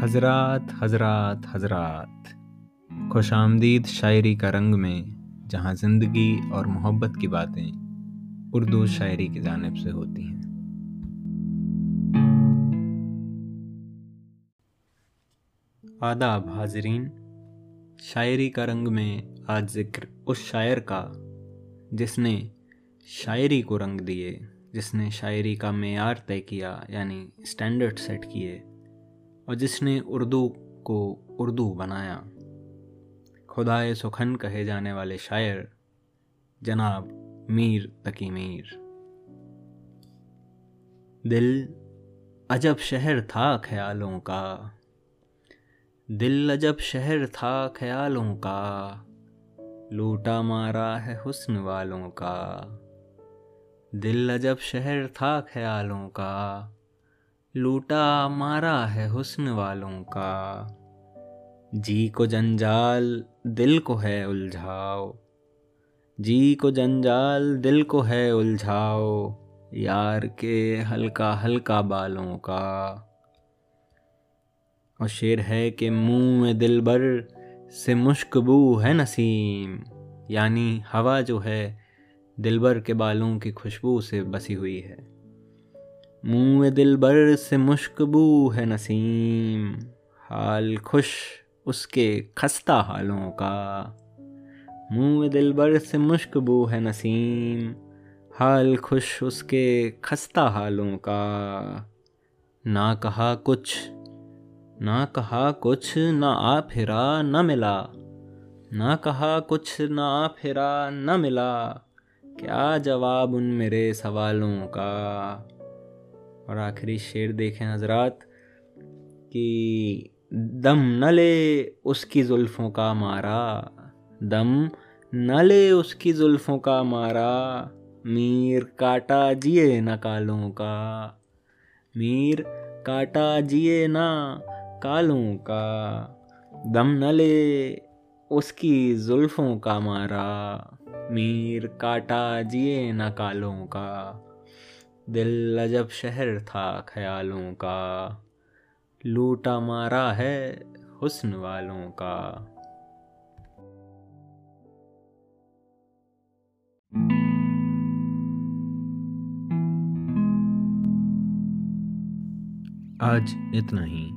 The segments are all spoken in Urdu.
حضرات حضرات حضرات۔ خوش آمدید شاعری کا رنگ میں، جہاں زندگی اور محبت کی باتیں اردو شاعری کی جانب سے ہوتی ہیں۔ آداب، حاضرین۔ شاعری کا رنگ میں آج ذکر اس شاعر کا، جس نے شاعری کو رنگ دیے، جس نے شاعری کا معیار طے کیا یعنی اسٹینڈرڈ سیٹ کیے۔ اور جس نے اردو کو اردو بنایا۔ خدائے سخن کہے جانے والے شاعر جناب میر تقی میر۔ دل عجب شہر تھا خیالوں کا۔ دل عجب شہر تھا خیالوں کا۔ لوٹا مارا ہے حسن والوں کا۔ دل عجب شہر تھا خیالوں کا۔ لوٹا مارا ہے حسن والوں کا۔ جی کو جنجال دل کو ہے الجھاؤ۔ جی کو جنجال دل کو ہے الجھاؤ۔ یار کے ہلکا ہلکا بالوں کا۔ اور شیر ہے کہ منہ دل بر سے مشکبو ہے نسیم۔ یعنی ہوا جو ہے دلبر کے بالوں کی خوشبو سے بسی ہوئی ہے۔ منہ دل بر سے مشکبو ہے نسیم، حال خوش اس کے خستہ حالوں کا۔ منہ دل بر سے مشکبو ہے نسیم، حال خوش اس کے خستہ حالوں کا۔ نہ کہا کچھ، نہ کہا کچھ نہ آ پھرا نہ ملا۔ نہ کہا کچھ نہ آ پھرا نہ ملا۔ کیا جواب ان میرے سوالوں کا؟ اور آخری شعر دیکھیں حضرات کہ دم نہ لے اس کی زلفوں کا مارا، دم نہ لے اس کی زلفوں کا مارا، میر کاٹا جیے نہ کالوں کا، میر کاٹا جیے نہ کالوں کا، دم نہ لے اس کی زلفوں کا مارا، میر کاٹا جیے نہ کالوں کا۔ دل عجب شہر تھا خیالوں کا۔ لوٹا مارا ہے حسن والوں کا۔ آج اتنا ہی۔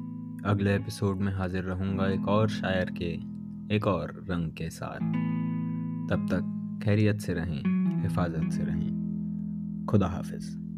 اگلے ایپیسوڈ میں حاضر رہوں گا ایک اور شاعر کے، ایک اور رنگ کے ساتھ۔ تب تک خیریت سے رہیں، حفاظت سے رہیں۔ خدا حافظ۔